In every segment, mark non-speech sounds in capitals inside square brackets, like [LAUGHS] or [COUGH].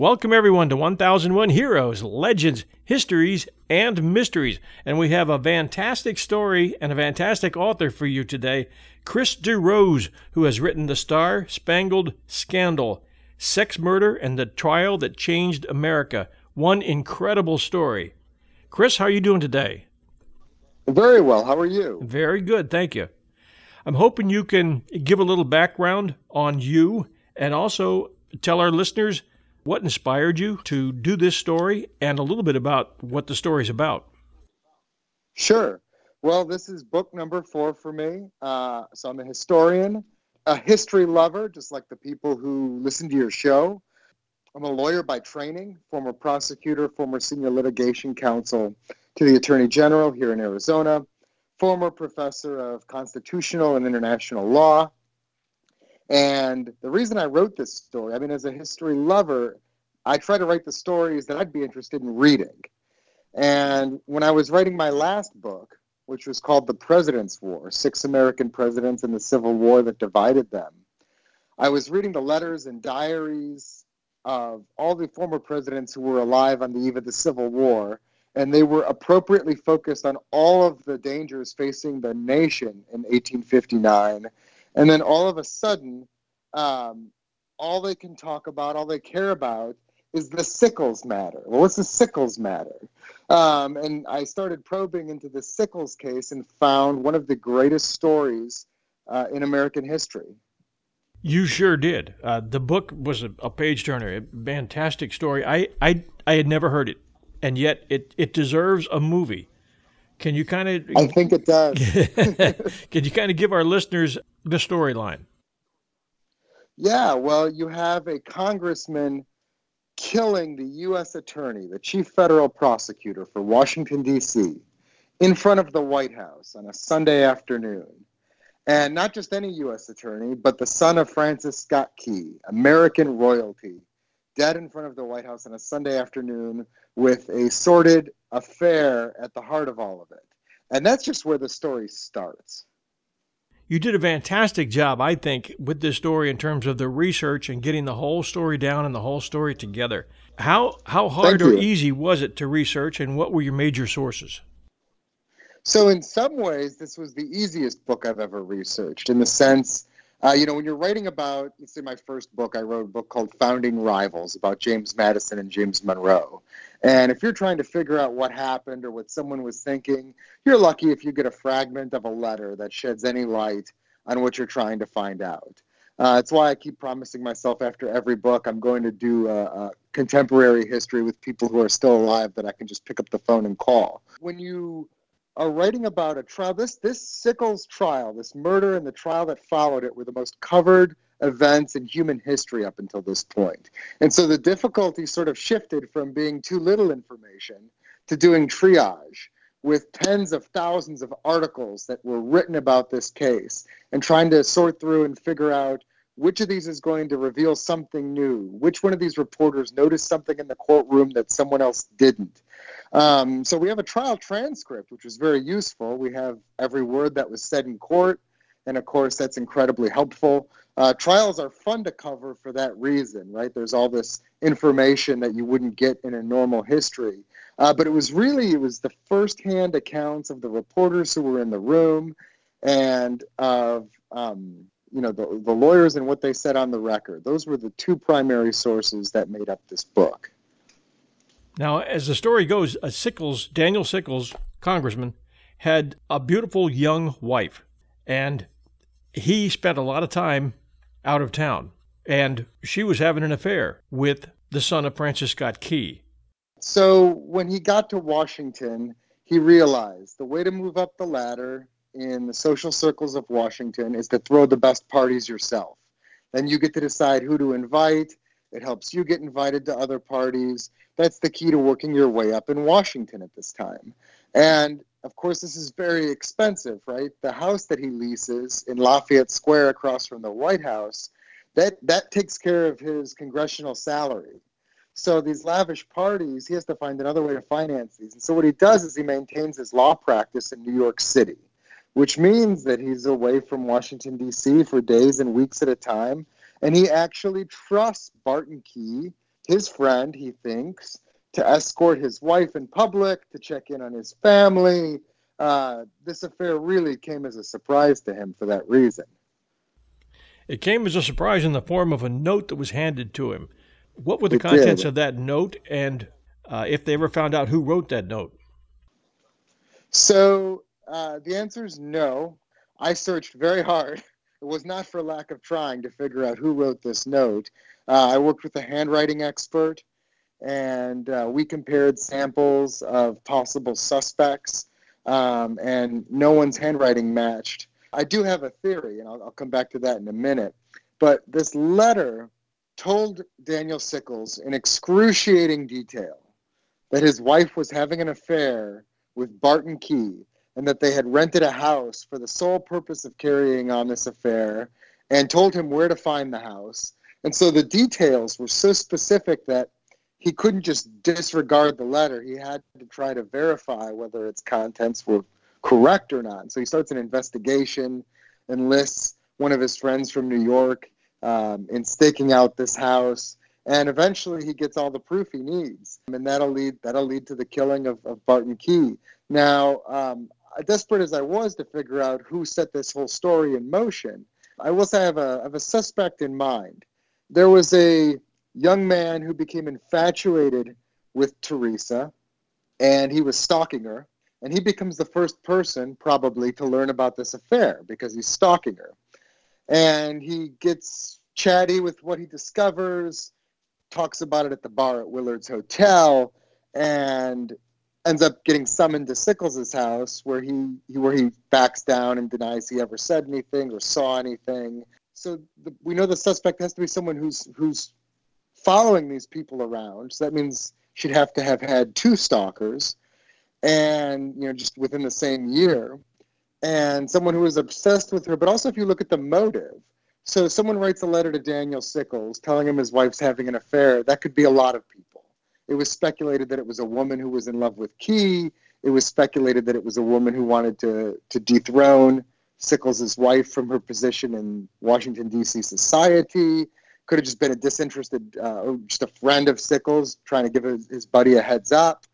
Welcome, everyone, to 1001 Heroes, Legends, Histories, and Mysteries. And we have a fantastic story and a fantastic author for you today, Chris DeRose, who has written The Star Spangled Scandal Sex Murder and the Trial That Changed America. One incredible story. Chris, how are you doing today? Very well. How are you? Very good. Thank you. I'm hoping you can give a little background on you and also tell our listeners what inspired you to do this story and a little bit about what the story is about? Sure. Well, this is book number four for me. Uh, so I'm a historian, a history lover, just like the people who listen to your show. I'm a lawyer by training, former prosecutor, former senior litigation counsel to the Attorney General here in Arizona, former professor of constitutional and international law, and the reason I wrote this story, I mean, as a history lover, I try to write the stories that I'd be interested in reading. And when I was writing my last book, which was called The President's War Six American Presidents and the Civil War That Divided Them, I was reading the letters and diaries of all the former presidents who were alive on the eve of the Civil War. And they were appropriately focused on all of the dangers facing the nation in 1859 and then all of a sudden, um, all they can talk about, all they care about, is the Sickles matter. Well, what's the Sickles matter? Um, and I started probing into the Sickles case and found one of the greatest stories uh, in American history. You sure did. Uh, the book was a, a page turner, a fantastic story. I, I, I had never heard it, and yet it, it deserves a movie. Can you kind of? I think it does. [LAUGHS] can you kind of give our listeners the storyline? Yeah, well, you have a congressman killing the U.S. attorney, the chief federal prosecutor for Washington, D.C., in front of the White House on a Sunday afternoon. And not just any U.S. attorney, but the son of Francis Scott Key, American royalty, dead in front of the White House on a Sunday afternoon with a sordid affair at the heart of all of it. And that's just where the story starts. You did a fantastic job, I think, with this story in terms of the research and getting the whole story down and the whole story together. How how hard or easy was it to research, and what were your major sources? So, in some ways, this was the easiest book I've ever researched. In the sense, uh, you know, when you're writing about, let's say, my first book, I wrote a book called Founding Rivals about James Madison and James Monroe. And if you're trying to figure out what happened or what someone was thinking, you're lucky if you get a fragment of a letter that sheds any light on what you're trying to find out. Uh, that's why I keep promising myself after every book I'm going to do a, a, contemporary history with people who are still alive that I can just pick up the phone and call. When you are writing about a trial, this this Sickles trial, this murder and the trial that followed it, were the most covered events in human history up until this point. And so the difficulty sort of shifted from being too little information to doing triage with tens of thousands of articles that were written about this case and trying to sort through and figure out which of these is going to reveal something new, which one of these reporters noticed something in the courtroom that someone else didn't. Um, so we have a trial transcript, which is very useful. We have every word that was said in court And of course, that's incredibly helpful. Uh, trials are fun to cover for that reason, right? There's all this information that you wouldn't get in a normal history. Uh, but it was really, it was the firsthand accounts of the reporters who were in the room and of, um, you know, the, the lawyers and what they said on the record. Those were the two primary sources that made up this book. Now, as the story goes, Sickles, Daniel Sickles, congressman, had a beautiful young wife, and he spent a lot of time out of town, and she was having an affair with the son of Francis Scott Key. So when he got to Washington, he realized the way to move up the ladder in the social circles of Washington is to throw the best parties yourself. Then you get to decide who to invite. It helps you get invited to other parties. That's the key to working your way up in Washington at this time. And of course, this is very expensive, right? The house that he leases in Lafayette Square across from the White House, that, that takes care of his congressional salary. So these lavish parties, he has to find another way to finance these. And so what he does is he maintains his law practice in New York City, which means that he's away from Washington, D.C. for days and weeks at a time. And he actually trusts Barton Key, his friend, he thinks, to escort his wife in public, to check in on his family. Uh, this affair really came as a surprise to him for that reason. It came as a surprise in the form of a note that was handed to him. What were the it contents did. of that note, and uh, if they ever found out who wrote that note? So uh, the answer is no. I searched very hard. It was not for lack of trying to figure out who wrote this note. Uh, I worked with a handwriting expert and uh, we compared samples of possible suspects, um, and no one's handwriting matched. I do have a theory, and I'll, I'll come back to that in a minute. But this letter told Daniel Sickles in excruciating detail that his wife was having an affair with Barton Key and that they had rented a house for the sole purpose of carrying on this affair and told him where to find the house. And so the details were so specific that he couldn't just disregard the letter. He had to try to verify whether its contents were correct or not. So he starts an investigation, enlists one of his friends from New York um, in staking out this house, and eventually he gets all the proof he needs, and that'll lead that'll lead to the killing of, of Barton Key. Now, um, Uh, desperate as I was to figure out who set this whole story in motion, I will say I have a, I have a suspect in mind. There was a young man who became infatuated with Teresa and he was stalking her. And he becomes the first person, probably, to learn about this affair because he's stalking her. And he gets chatty with what he discovers, talks about it at the bar at Willard's Hotel, and ends up getting summoned to Sickles' house where he, where he backs down and denies he ever said anything or saw anything. So the, we know the suspect has to be someone who's who's following these people around. So that means she'd have to have had two stalkers, and you know, just within the same year, and someone who was obsessed with her. But also, if you look at the motive, so someone writes a letter to Daniel Sickles telling him his wife's having an affair. That could be a lot of people. It was speculated that it was a woman who was in love with Key. It was speculated that it was a woman who wanted to to dethrone Sickles' wife from her position in Washington D.C. society could have just been a disinterested uh, or just a friend of Sickles trying to give his, his buddy a heads up.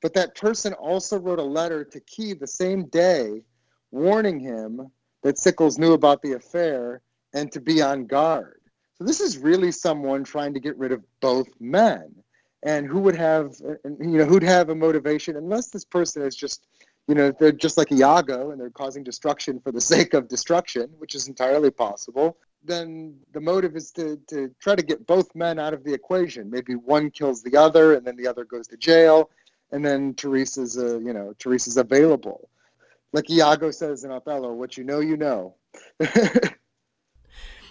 But that person also wrote a letter to Key the same day warning him that Sickles knew about the affair and to be on guard. So this is really someone trying to get rid of both men. And who would have, you know, who'd have a motivation unless this person is just, you know, they're just like Iago and they're causing destruction for the [LAUGHS] sake of destruction, which is entirely possible then the motive is to, to try to get both men out of the equation. Maybe one kills the other, and then the other goes to jail, and then Teresa's, uh, you know, Teresa's available. Like Iago says in Othello, "What you know, you know." [LAUGHS]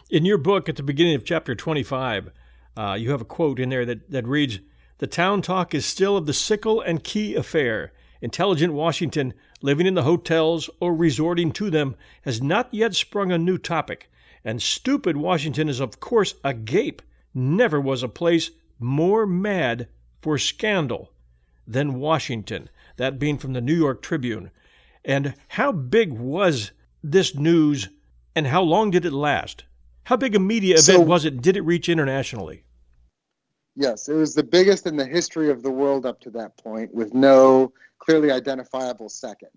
in your book, at the beginning of chapter twenty-five, uh, you have a quote in there that that reads, "The town talk is still of the Sickle and Key affair." Intelligent Washington, living in the hotels or resorting to them, has not yet sprung a new topic and stupid Washington is, of course, agape. Never was a place more mad for scandal than Washington, that being from the New York Tribune. And how big was this news And how long did it last? How big a media event so, was it? Did it reach internationally? Yes, it was the biggest in the history of the world up to that point, with no clearly identifiable second.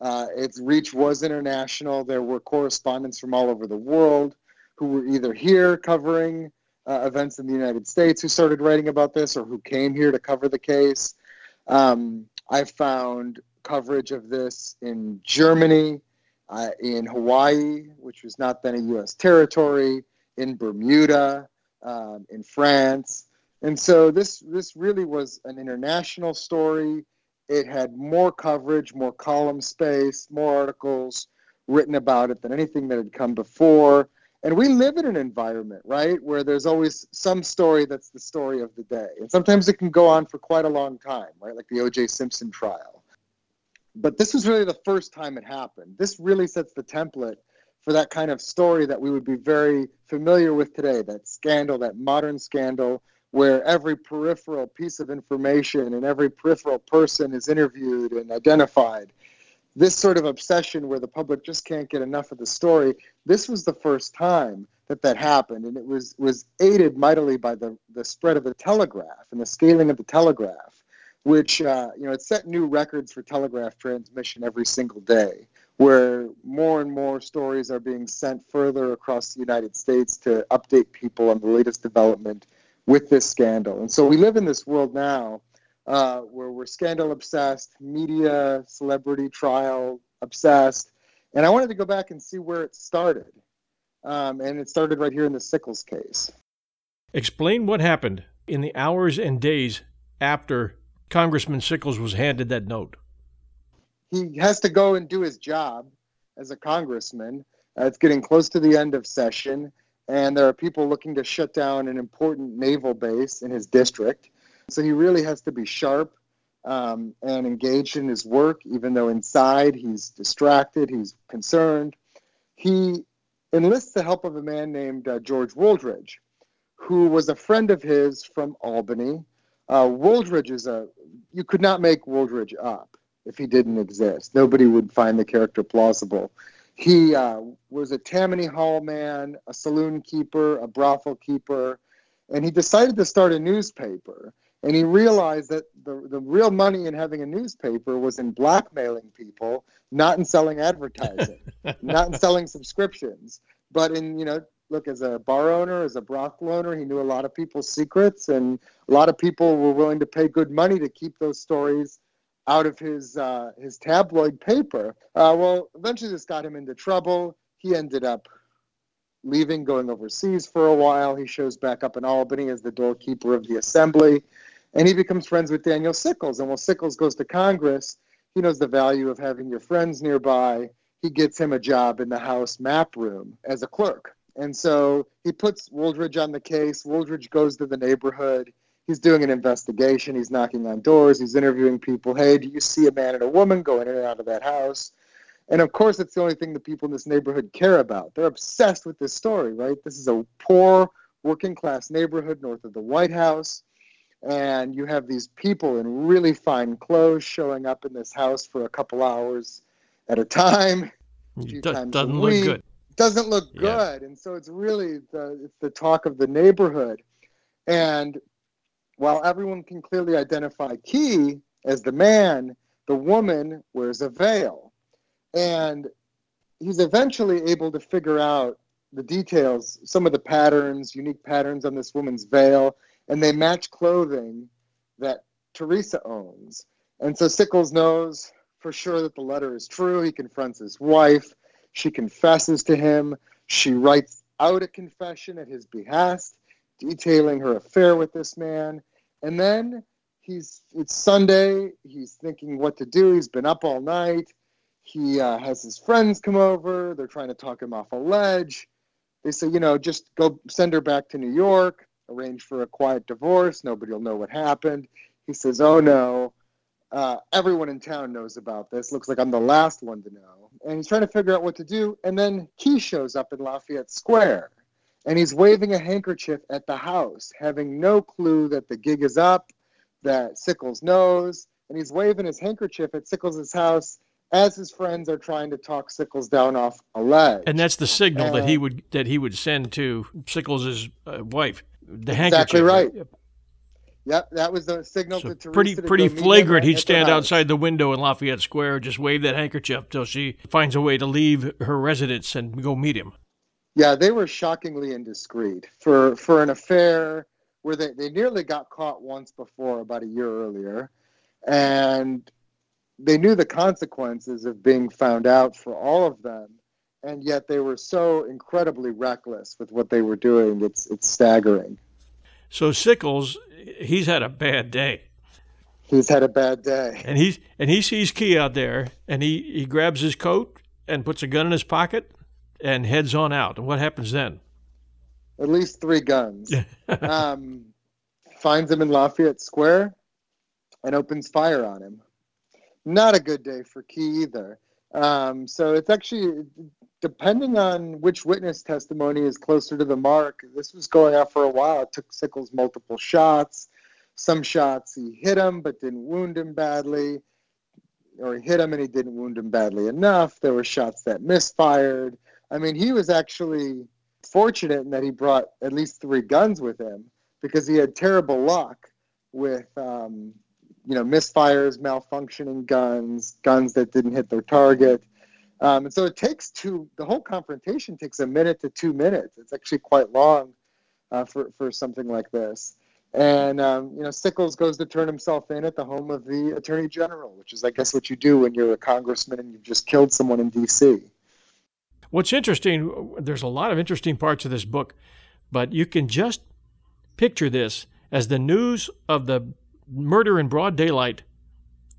Uh, its reach was international. There were correspondents from all over the world who were either here covering uh, events in the United States who started writing about this or who came here to cover the case. Um, I found coverage of this in Germany, uh, in Hawaii, which was not then a U.S. territory, in Bermuda, um, in France. And so this this really was an international story. It had more coverage, more column space, more articles written about it than anything that had come before. And we live in an environment, right, where there's always some story that's the story of the day. And sometimes it can go on for quite a long time, right, like the O.J. Simpson trial. But this was really the first time it happened. This really sets the template for that kind of story that we would be very familiar with today that scandal, that modern scandal where every peripheral piece of information and every peripheral person is interviewed and identified. This sort of obsession where the public just can't get enough of the story, this was the first time that that happened. And it was, was aided mightily by the, the spread of the telegraph and the scaling of the telegraph, which, uh, you know, it set new records for telegraph transmission every single day where more and more stories are being sent further across the United States to update people on the latest development with this scandal. And so we live in this world now uh, where we're scandal obsessed, media, celebrity trial obsessed. And I wanted to go back and see where it started. Um, and it started right here in the Sickles case. Explain what happened in the hours and days after Congressman Sickles was handed that note. He has to go and do his job as a congressman. Uh, it's getting close to the end of session and there are people looking to shut down an important naval base in his district. So he really has to be sharp um, and engaged in his work, even though inside he's distracted, he's concerned. He enlists the help of a man named uh, George Wooldridge, who was a friend of his from Albany. Uh, Wooldridge is a, you could not make Wooldridge up if he didn't exist. Nobody would find the character plausible. He uh, was a Tammany Hall man, a saloon keeper, a brothel keeper, and he decided to start a newspaper. And he realized that the, the real money in having a newspaper was in blackmailing people, not in selling advertising, [LAUGHS] not in selling subscriptions, but in, you know, look, as a bar owner, as a brothel owner, he knew a lot of people's secrets, and a lot of people were willing to pay good money to keep those stories out of his uh, his tabloid paper. Uh, well, eventually this got him into trouble. He ended up leaving, going overseas for a while. He shows back up in Albany as the doorkeeper of the assembly, and he becomes friends with Daniel Sickles. And while Sickles goes to Congress, he knows the value of having your friends nearby. He gets him a job in the House map room as a clerk. And so he puts Wooldridge on the case. Wooldridge goes to the neighborhood he's doing an investigation. He's knocking on doors. He's interviewing people. Hey, do you see a man and a woman going in and out of that house? And of course, it's the only thing the people in this neighborhood care about. They're obsessed with this story, right? This is a poor, working class neighborhood north of the White House. And you have these people in really fine clothes showing up in this house for a couple hours at a time. [LAUGHS] Doesn't a look good. Doesn't look good. And so it's really the, it's the talk of the neighborhood. And while everyone can clearly identify Key as the man, the woman wears a veil. And he's eventually able to figure out the details, some of the patterns, unique patterns on this woman's veil, and they match clothing that Teresa owns. And so Sickles knows for sure that the letter is true. He confronts his wife. She confesses to him. She writes out a confession at his behest, detailing her affair with this man. And then he's it's Sunday. He's thinking what to do. He's been up all night. He uh, has his friends come over. They're trying to talk him off a ledge. They say, you know, just go send her back to New York. Arrange for a quiet divorce. Nobody will know what happened. He says, oh no. Uh, everyone in town knows about this. Looks like I'm the last one to know. And he's trying to figure out what to do. And then Key shows up in Lafayette Square and he's waving a handkerchief at the house, having no clue that the gig is up, that Sickles knows, and he's waving his handkerchief at Sickles' house as his friends are trying to talk Sickles down off a ledge. And that's the signal that he would that he would send to Sickles' uh, wife. The handkerchief. exactly handkerchief. right. Yep, that was the signal So to Teresa pretty pretty flagrant. He'd stand house. outside the window in Lafayette Square, just wave that handkerchief till she finds a way to leave her residence and go meet him. Yeah, they were shockingly indiscreet for for an affair where they, they nearly got caught once before, about a year earlier, and they knew the consequences of being found out for all of them, and yet they were so incredibly reckless with what they were doing. It's it's staggering. So Sickles, he's had a bad day. He's had a bad day. and he's and he sees Key out there, and he he grabs his coat and puts a gun in his pocket and heads on out. And what happens then? At least three guns. [LAUGHS] um, finds him in Lafayette Square and opens fire on him. Not a good day for Key either. Um, so it's actually depending on which witness testimony is closer to the mark. This was going on for a while. It took Sickles multiple shots. Some shots he hit him but didn't wound him badly, or he hit him and he didn't wound him badly enough. There were shots that misfired. I mean, he was actually fortunate in that he brought at least three guns with him because he had terrible luck with um, you know misfires, malfunctioning guns, guns that didn't hit their target. Um, and so it takes two. The whole confrontation takes a minute to two minutes. It's actually quite long uh, for for something like this. And um, you know, Sickles goes to turn himself in at the home of the Attorney General, which is, I guess, what you do when you're a congressman and you've just killed someone in D.C. What's interesting, there's a lot of interesting parts of this book, but you can just picture this as the news of the murder in broad daylight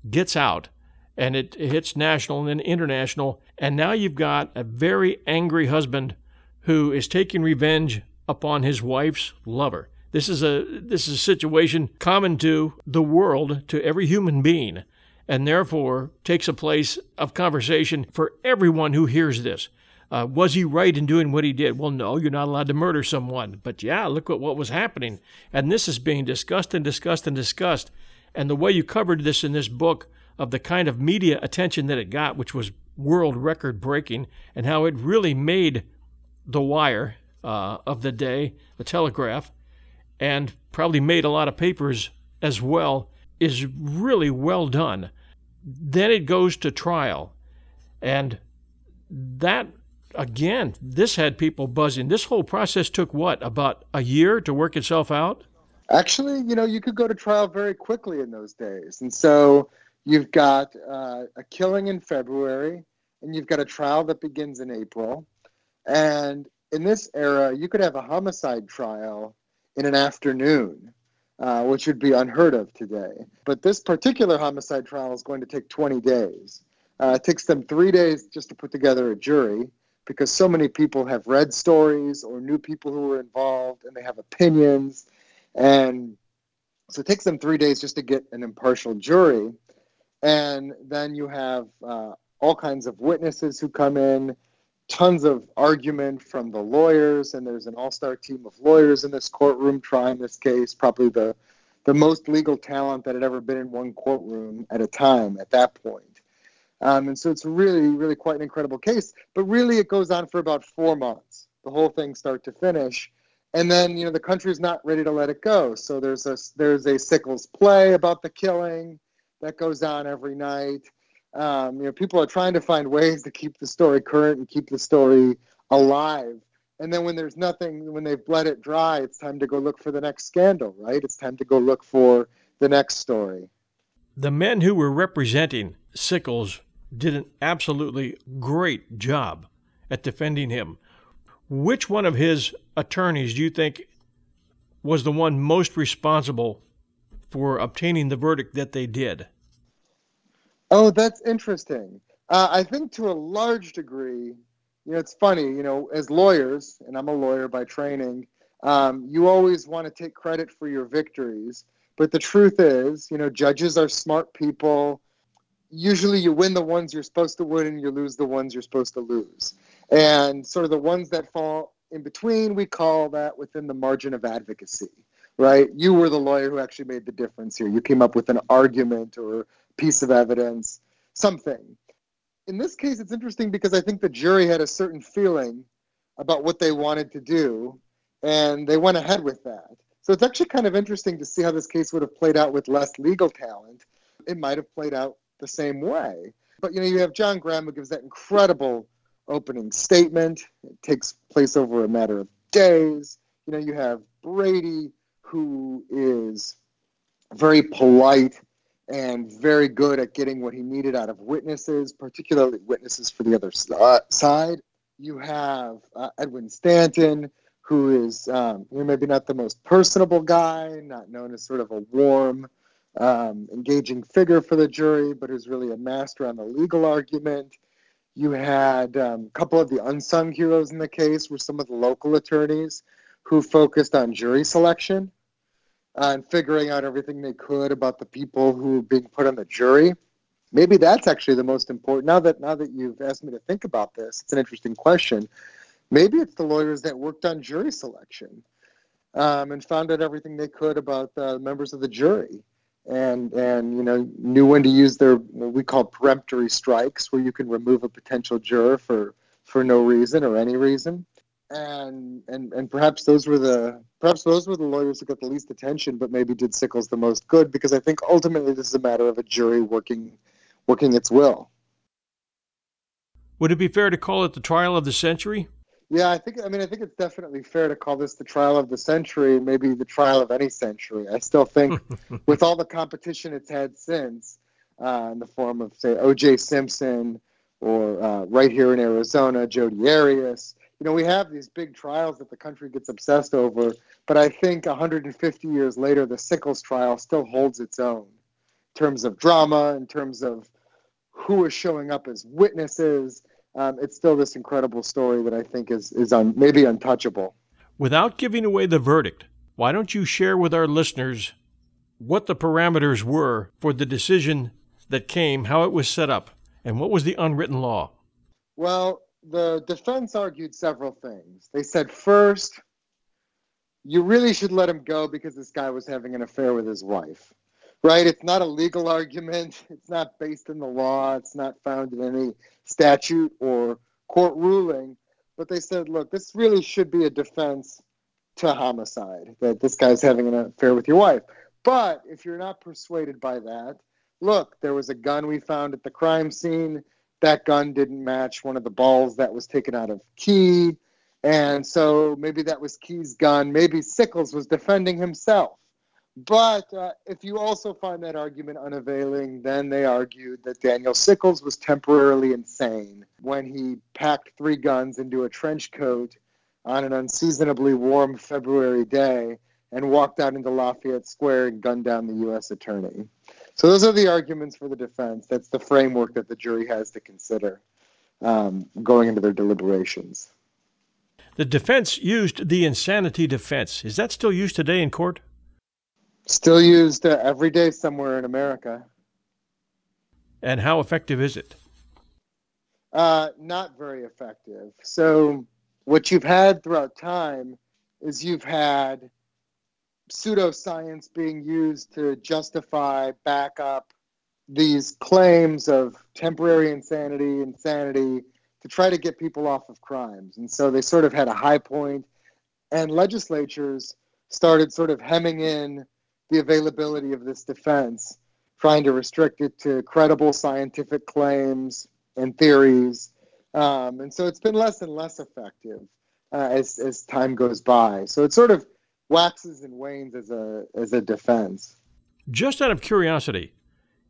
gets out and it hits national and then international. And now you've got a very angry husband who is taking revenge upon his wife's lover. This is a this is a situation common to the world, to every human being, and therefore takes a place of conversation for everyone who hears this. Uh, was he right in doing what he did? Well, no, you're not allowed to murder someone. But yeah, look at what was happening. And this is being discussed and discussed and discussed. And the way you covered this in this book of the kind of media attention that it got, which was world record breaking, and how it really made the wire uh, of the day, the Telegraph, and probably made a lot of papers as well, is really well done. Then it goes to trial. And that again, this had people buzzing. This whole process took what, about a year to work itself out? Actually, you know, you could go to trial very quickly in those days. And so you've got uh, a killing in February, and you've got a trial that begins in April. And in this era, you could have a homicide trial in an afternoon, uh, which would be unheard of today. But this particular homicide trial is going to take 20 days. Uh, it takes them three days just to put together a jury because so many people have read stories or knew people who were involved and they have opinions. And so it takes them three days just to get an impartial jury. And then you have uh, all kinds of witnesses who come in, tons of argument from the lawyers, and there's an all star team of lawyers in this courtroom trying this case, probably the, the most legal talent that had ever been in one courtroom at a time at that point. Um, and so it's really, really quite an incredible case. But really, it goes on for about four months, the whole thing, start to finish. And then, you know, the country's not ready to let it go. So there's a there's a Sickles play about the killing that goes on every night. Um, you know, people are trying to find ways to keep the story current and keep the story alive. And then when there's nothing, when they've bled it dry, it's time to go look for the next scandal, right? It's time to go look for the next story. The men who were representing Sickles did an absolutely great job at defending him. Which one of his attorneys do you think was the one most responsible for obtaining the verdict that they did? Oh, that's interesting. Uh, I think to a large degree, you know, it's funny, you know, as lawyers, and I'm a lawyer by training, um, you always want to take credit for your victories. But the truth is, you know, judges are smart people. Usually you win the ones you're supposed to win and you lose the ones you're supposed to lose. And sort of the ones that fall in between, we call that within the margin of advocacy, right? You were the lawyer who actually made the difference here. You came up with an argument or piece of evidence, something. in this case, it's interesting because I think the jury had a certain feeling about what they wanted to do, and they went ahead with that. So it's actually kind of interesting to see how this case would have played out with less legal talent. It might have played out the same way. But you know, you have John Graham who gives that incredible opening statement. It takes place over a matter of days. You know, you have Brady who is very polite and very good at getting what he needed out of witnesses, particularly witnesses for the other uh, side. You have uh, Edwin Stanton, who is um, maybe not the most personable guy, not known as sort of a warm, um, engaging figure for the jury, but who's really a master on the legal argument. You had um, a couple of the unsung heroes in the case were some of the local attorneys who focused on jury selection uh, and figuring out everything they could about the people who were being put on the jury. Maybe that's actually the most important. Now that now that you've asked me to think about this, it's an interesting question. Maybe it's the lawyers that worked on jury selection um, and found out everything they could about the members of the jury, and and you know knew when to use their we call peremptory strikes, where you can remove a potential juror for for no reason or any reason and and and perhaps those were the perhaps those were the lawyers who got the least attention, but maybe did Sickles the most good because I think ultimately this is a matter of a jury working working its will. Would it be fair to call it the trial of the century? Yeah, I think I mean I think it's definitely fair to call this the trial of the century, maybe the trial of any century. I still think [LAUGHS] with all the competition it's had since, uh, in the form of say O.J. Simpson or uh, right here in Arizona, Jodi Arias you know, we have these big trials that the country gets obsessed over, but I think 150 years later, the Sickles trial still holds its own in terms of drama, in terms of who is showing up as witnesses. Um, it's still this incredible story that I think is is un, maybe untouchable. Without giving away the verdict, why don't you share with our listeners what the parameters were for the decision that came, how it was set up, and what was the unwritten law? Well, the defense argued several things. They said, first, you really should let him go because this guy was having an affair with his wife. Right? It's not a legal argument. [LAUGHS] It's not based in the law. It's not found in any statute or court ruling. But they said, look, this really should be a defense to homicide, that this guy's having an affair with your wife. But if you're not persuaded by that, look, there was a gun we found at the crime scene that gun didn't match one of the balls that was taken out of Key. And so maybe that was Key's gun. Maybe Sickles was defending himself. But uh, if you also find that argument unavailing, then they argued that Daniel Sickles was temporarily insane when he packed three guns into a trench coat on an unseasonably warm February day and walked out into Lafayette Square and gunned down the U.S. attorney. So those are the arguments for the defense. That's the framework that the jury has to consider um, going into their deliberations. The defense used the insanity defense. Is that still used today in court? Still used uh, every day somewhere in America. And how effective is it? Uh, not very effective. So, what you've had throughout time is you've had pseudoscience being used to justify, back up these claims of temporary insanity, insanity, to try to get people off of crimes. And so they sort of had a high point, and legislatures started sort of hemming in the availability of this defense, trying to restrict it to credible scientific claims and theories. Um, and so it's been less and less effective uh, as, as time goes by. So it sort of waxes and wanes as a as a defense. Just out of curiosity,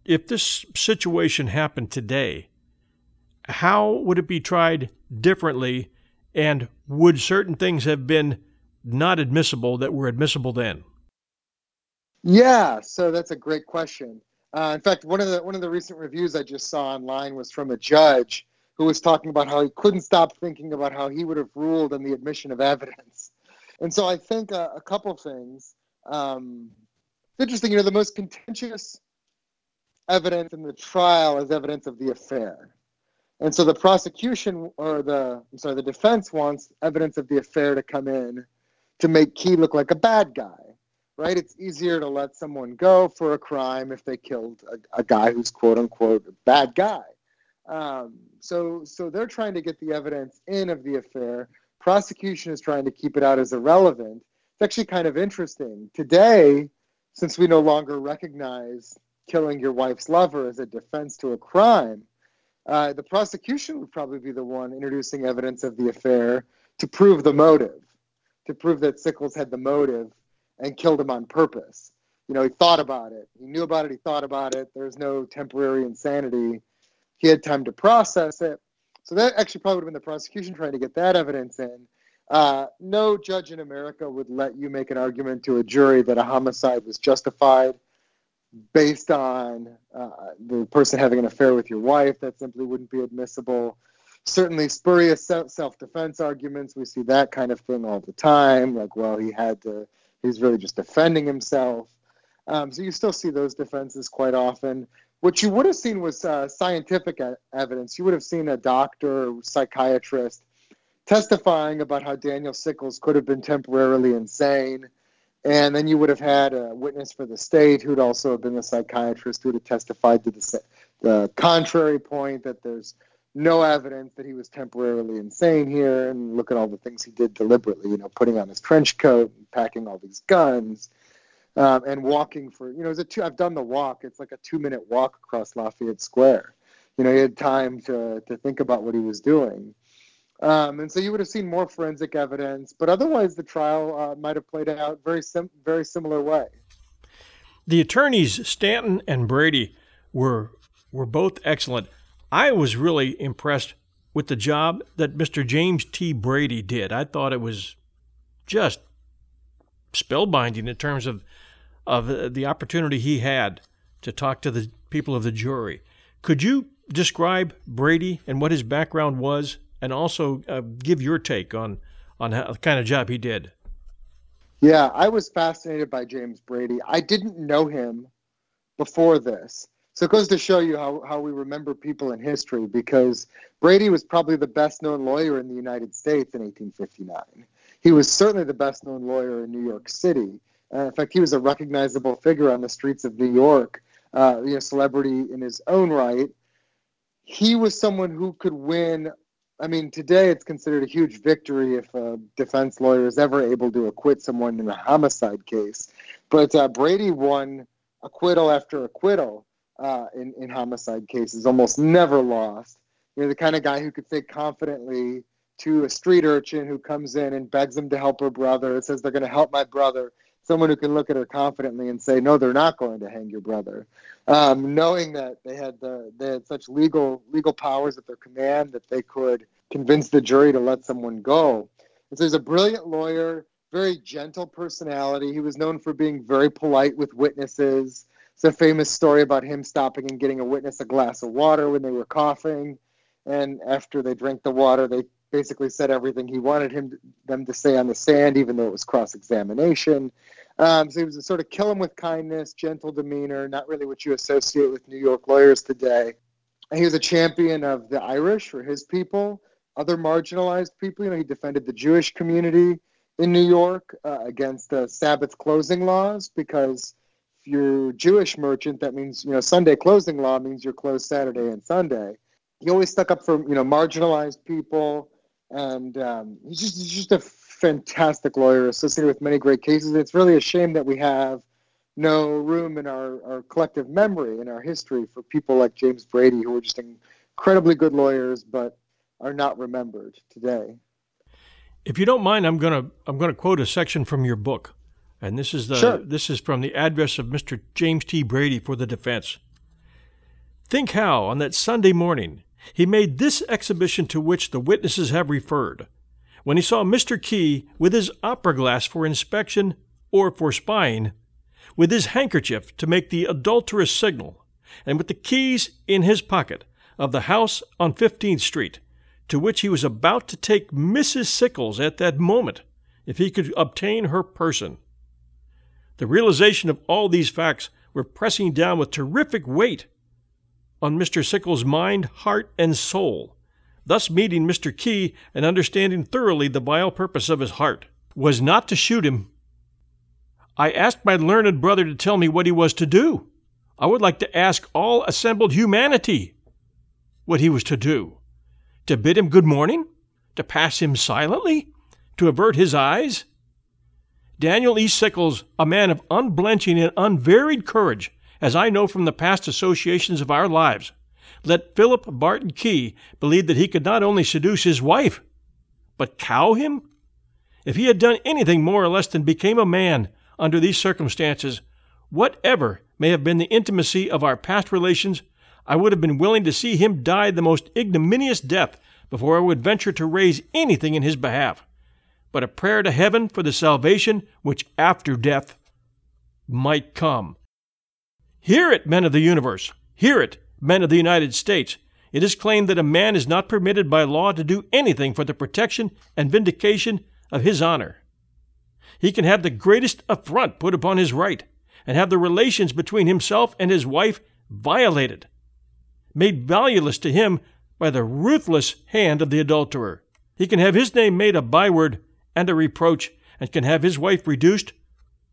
if this situation happened today, how would it be tried differently and would certain things have been not admissible that were admissible then? Yeah, so that's a great question. Uh, in fact, one of the one of the recent reviews I just saw online was from a judge who was talking about how he couldn't stop thinking about how he would have ruled on the admission of evidence. And so I think uh, a couple things. Um, it's interesting, you know, the most contentious evidence in the trial is evidence of the affair. And so the prosecution or the I'm sorry, the defense wants evidence of the affair to come in to make Key look like a bad guy. Right? It's easier to let someone go for a crime if they killed a, a guy who's quote unquote a bad guy. Um, so, so they're trying to get the evidence in of the affair. Prosecution is trying to keep it out as irrelevant. It's actually kind of interesting. Today, since we no longer recognize killing your wife's lover as a defense to a crime, uh, the prosecution would probably be the one introducing evidence of the affair to prove the motive, to prove that Sickles had the motive and killed him on purpose. You know, he thought about it. He knew about it. He thought about it. There's no temporary insanity. He had time to process it. So that actually probably would have been the prosecution trying to get that evidence in. Uh, no judge in America would let you make an argument to a jury that a homicide was justified based on uh, the person having an affair with your wife. That simply wouldn't be admissible. Certainly, spurious self defense arguments. We see that kind of thing all the time. Like, well, he had to, he's really just defending himself. Um, so you still see those defenses quite often. What you would have seen was uh, scientific evidence. You would have seen a doctor, or psychiatrist testifying about how Daniel Sickles could have been temporarily insane. And then you would have had a witness for the state who'd also have been a psychiatrist who would have testified to the, the contrary point that there's no evidence that he was temporarily insane here. And look at all the things he did deliberately, you know, putting on his trench coat, and packing all these guns, um, and walking for, you know, it's a two, I've done the walk. It's like a two minute walk across Lafayette Square. You know, he had time to, to think about what he was doing. Um, and so you would have seen more forensic evidence, but otherwise the trial uh, might have played out very sim- very similar way. The attorneys Stanton and Brady were were both excellent. I was really impressed with the job that Mr. James T. Brady did. I thought it was just spellbinding in terms of of the opportunity he had to talk to the people of the jury. Could you describe Brady and what his background was and also uh, give your take on on how, the kind of job he did. Yeah, I was fascinated by James Brady. I didn't know him before this. So it goes to show you how, how we remember people in history because Brady was probably the best known lawyer in the United States in 1859. He was certainly the best known lawyer in New York City. Uh, in fact, he was a recognizable figure on the streets of New York, uh, you know, celebrity in his own right. He was someone who could win I mean, today it's considered a huge victory if a defense lawyer is ever able to acquit someone in a homicide case. But uh, Brady won acquittal after acquittal uh, in, in homicide cases, almost never lost. You're the kind of guy who could say confidently to a street urchin who comes in and begs him to help her brother, says they're going to help my brother, someone who can look at her confidently and say, no, they're not going to hang your brother. Um, knowing that they had the, they had such legal legal powers at their command that they could convince the jury to let someone go. And so he's a brilliant lawyer, very gentle personality. He was known for being very polite with witnesses. It's a famous story about him stopping and getting a witness a glass of water when they were coughing. And after they drank the water, they basically said everything he wanted him to, them to say on the stand, even though it was cross examination. Um, so he was a sort of kill him with kindness, gentle demeanor, not really what you associate with New York lawyers today. And he was a champion of the Irish for his people, other marginalized people. You know, he defended the Jewish community in New York uh, against the Sabbath closing laws because you're Jewish merchant, that means you know Sunday closing law means you're closed Saturday and Sunday. He always stuck up for you know marginalized people, and um, he's just he's just a fantastic lawyer associated with many great cases. It's really a shame that we have no room in our, our collective memory in our history for people like James Brady, who were just incredibly good lawyers, but are not remembered today. If you don't mind, I'm gonna I'm gonna quote a section from your book, and this is the sure. this is from the address of Mr. James T. Brady for the defense. Think how on that Sunday morning he made this exhibition to which the witnesses have referred when he saw Mr. Key with his opera glass for inspection or for spying, with his handkerchief to make the adulterous signal, and with the keys in his pocket of the house on 15th Street, to which he was about to take Mrs. Sickles at that moment, if he could obtain her person. The realization of all these facts were pressing down with terrific weight on Mr. Sickles' mind, heart, and soul thus meeting Mr. Key and understanding thoroughly the vile purpose of his heart, was not to shoot him. I asked my learned brother to tell me what he was to do. I would like to ask all assembled humanity. what he was to do? To bid him good morning? To pass him silently? To avert his eyes? Daniel E. Sickles, a man of unblenching and unvaried courage, as I know from the past associations of our lives, let Philip Barton Key believe that he could not only seduce his wife, but cow him? If he had done anything more or less than became a man under these circumstances, whatever may have been the intimacy of our past relations, I would have been willing to see him die the most ignominious death before I would venture to raise anything in his behalf, but a prayer to heaven for the salvation which after death might come. Hear it, men of the universe! Hear it, men of the United States! It is claimed that a man is not permitted by law to do anything for the protection and vindication of his honor. He can have the greatest affront put upon his right, and have the relations between himself and his wife violated, made valueless to him by the ruthless hand of the adulterer. He can have his name made a byword and a reproach, and can have his wife reduced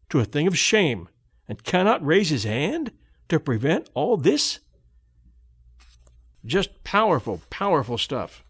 to a thing of shame, and cannot raise his hand to prevent all this? Just powerful, powerful stuff.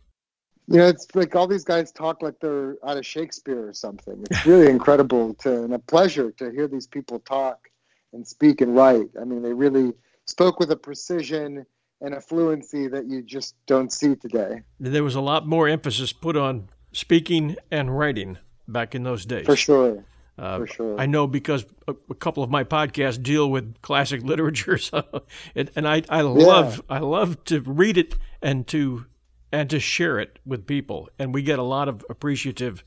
You know, it's like all these guys talk like they're out of Shakespeare or something. It's really [LAUGHS] incredible to and a pleasure to hear these people talk and speak and write. I mean, they really spoke with a precision and a fluency that you just don't see today. There was a lot more emphasis put on speaking and writing back in those days. For sure. Uh, For sure. I know because a, a, couple of my podcasts deal with classic [LAUGHS] literature, so it, and I, I love I love to read it and to and to share it with people, and we get a lot of appreciative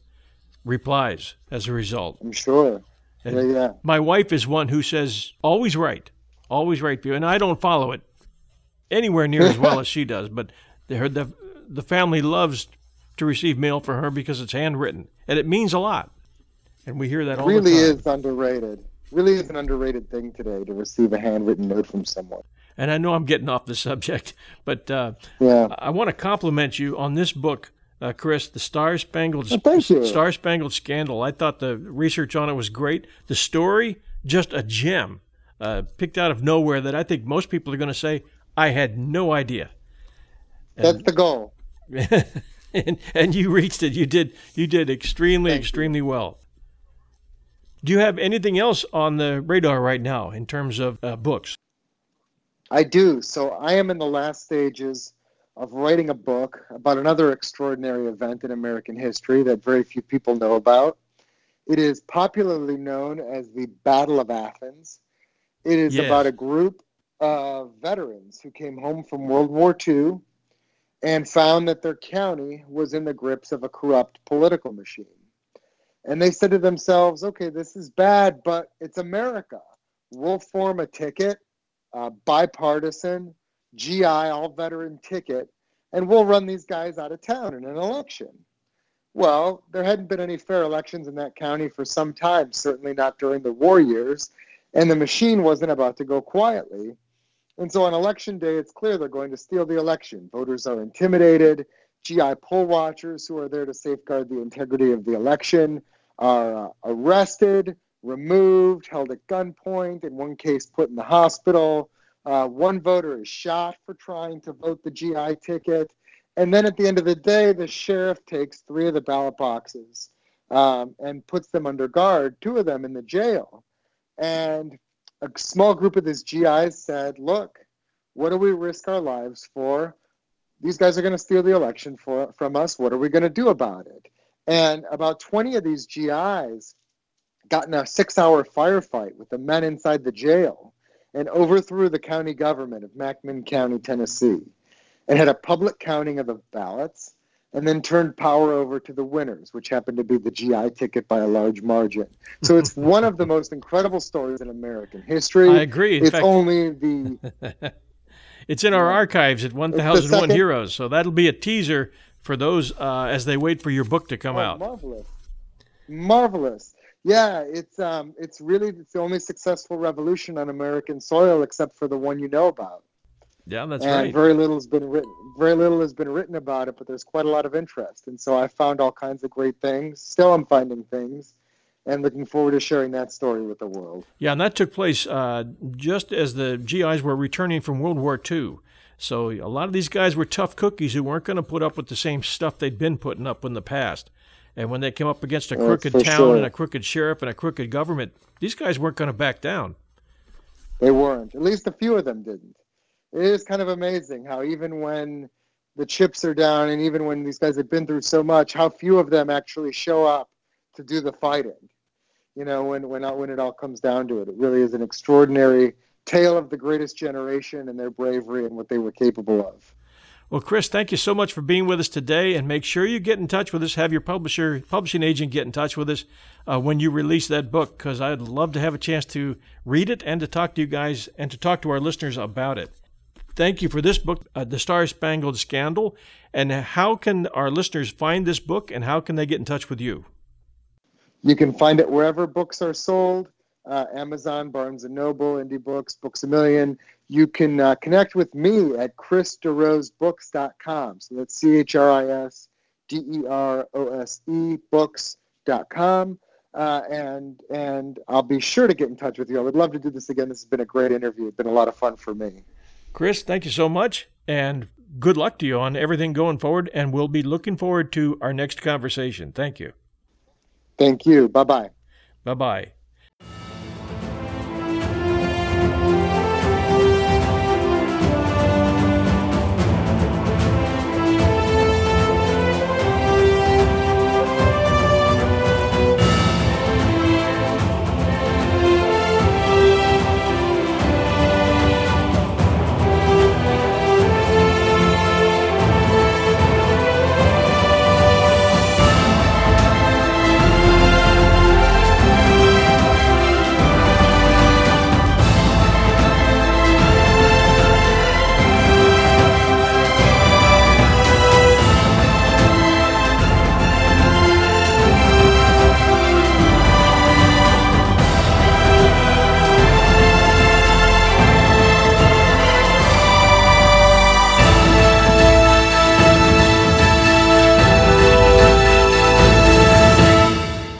replies as a result. I'm sure. Yeah, yeah. My wife is one who says always write, always right view, and I don't follow it anywhere near as well as she does. But the, the the family loves to receive mail from her because it's handwritten, and it means a lot. And we hear that all really the time. is underrated. Really is an underrated thing today to receive a handwritten note from someone. And I know I'm getting off the [LAUGHS] subject, but uh, yeah. I want to compliment you on this book, uh, Chris, the Star Spangled oh. Star Spangled Scandal. I thought the research on it was great. The story, just a gem, uh, picked out of nowhere that I think most people are going to say, "I had no idea." And, That's the goal. [LAUGHS] [LAUGHS] and, and you reached it. You did. You did extremely, Thank extremely you. well. Do you have anything else on the radar right now in terms of uh, books? I do. So I am in the last stages of writing a book about another extraordinary event in American history that very few people know about. It is popularly known as the Battle of Athens. It is Yes. about a group of veterans who came home from World War II and found that their county was in the grips of a corrupt political machine. And they said to themselves, okay, this is bad, but it's America. We'll form a ticket, bipartisan, GI, all veteran ticket, and we'll run these guys out of town in an election. Well, there hadn't been any fair elections in that county for some time, certainly not during the war years, and the machine wasn't about to go quietly. And so on election day, it's clear they're going to steal the election. Voters are intimidated. GI poll watchers who are there to safeguard the integrity of the election are uh, arrested, removed, held at gunpoint, in one case put in the hospital. Uh, one voter is shot for trying to vote the GI ticket. And then at the end of the day, the sheriff takes three of the ballot boxes um, and puts them under guard, two of them in the jail. And a small group of these GIs said, Look, what do we risk our lives for? These guys are going to steal the election for, from us. What are we going to do about it? And about 20 of these GIs got in a six hour firefight with the men inside the jail and overthrew the county government of McMinn County, Tennessee, and had a public counting of the ballots and then turned power over to the winners, which happened to be the GI ticket by a large margin. So it's [LAUGHS] one of the most incredible stories in American history. I agree. In it's fact, only the [LAUGHS] it's in our archives at the 1001 second- Heroes. So that'll be a teaser for those uh, as they wait for your book to come Oh, out. Marvelous, marvelous. Yeah, it's um, it's really it's the only successful revolution on American soil, except for the one you know about. Yeah, that's and right. very little has been written. Very little has been written about it, but there's quite a lot of interest, and so I found all kinds of great things. Still, I'm finding things, and looking forward to sharing that story with the world. Yeah, and that took place uh, just as the GIs were returning from World War II. So a lot of these guys were tough cookies who weren't going to put up with the same stuff they'd been putting up in the past. And when they came up against a crooked town sure. and a crooked sheriff and a crooked government, these guys weren't going to back down. They weren't. At least a few of them didn't. It is kind of amazing how even when the chips are down and even when these guys have been through so much, how few of them actually show up to do the fighting. You know, when when when it all comes down to it, it really is an extraordinary tale of the greatest generation and their bravery and what they were capable of. Well, Chris, thank you so much for being with us today, and make sure you get in touch with us. Have your publisher, publishing agent, get in touch with us uh, when you release that book, because I'd love to have a chance to read it and to talk to you guys and to talk to our listeners about it. Thank you for this book, uh, The Star Spangled Scandal. And how can our listeners find this book, and how can they get in touch with you? You can find it wherever books are sold uh, Amazon, Barnes and Noble, Indie Books, Books a Million. You can uh, connect with me at chrisderosebooks.com. So that's C H R I S D E R O S E books.com. Uh, and and I'll be sure to get in touch with you. I would love to do this again. This has been a great interview. It's been a lot of fun for me. Chris, thank you so much, and good luck to you on everything going forward. And we'll be looking forward to our next conversation. Thank you. Thank you. Bye bye. Bye bye.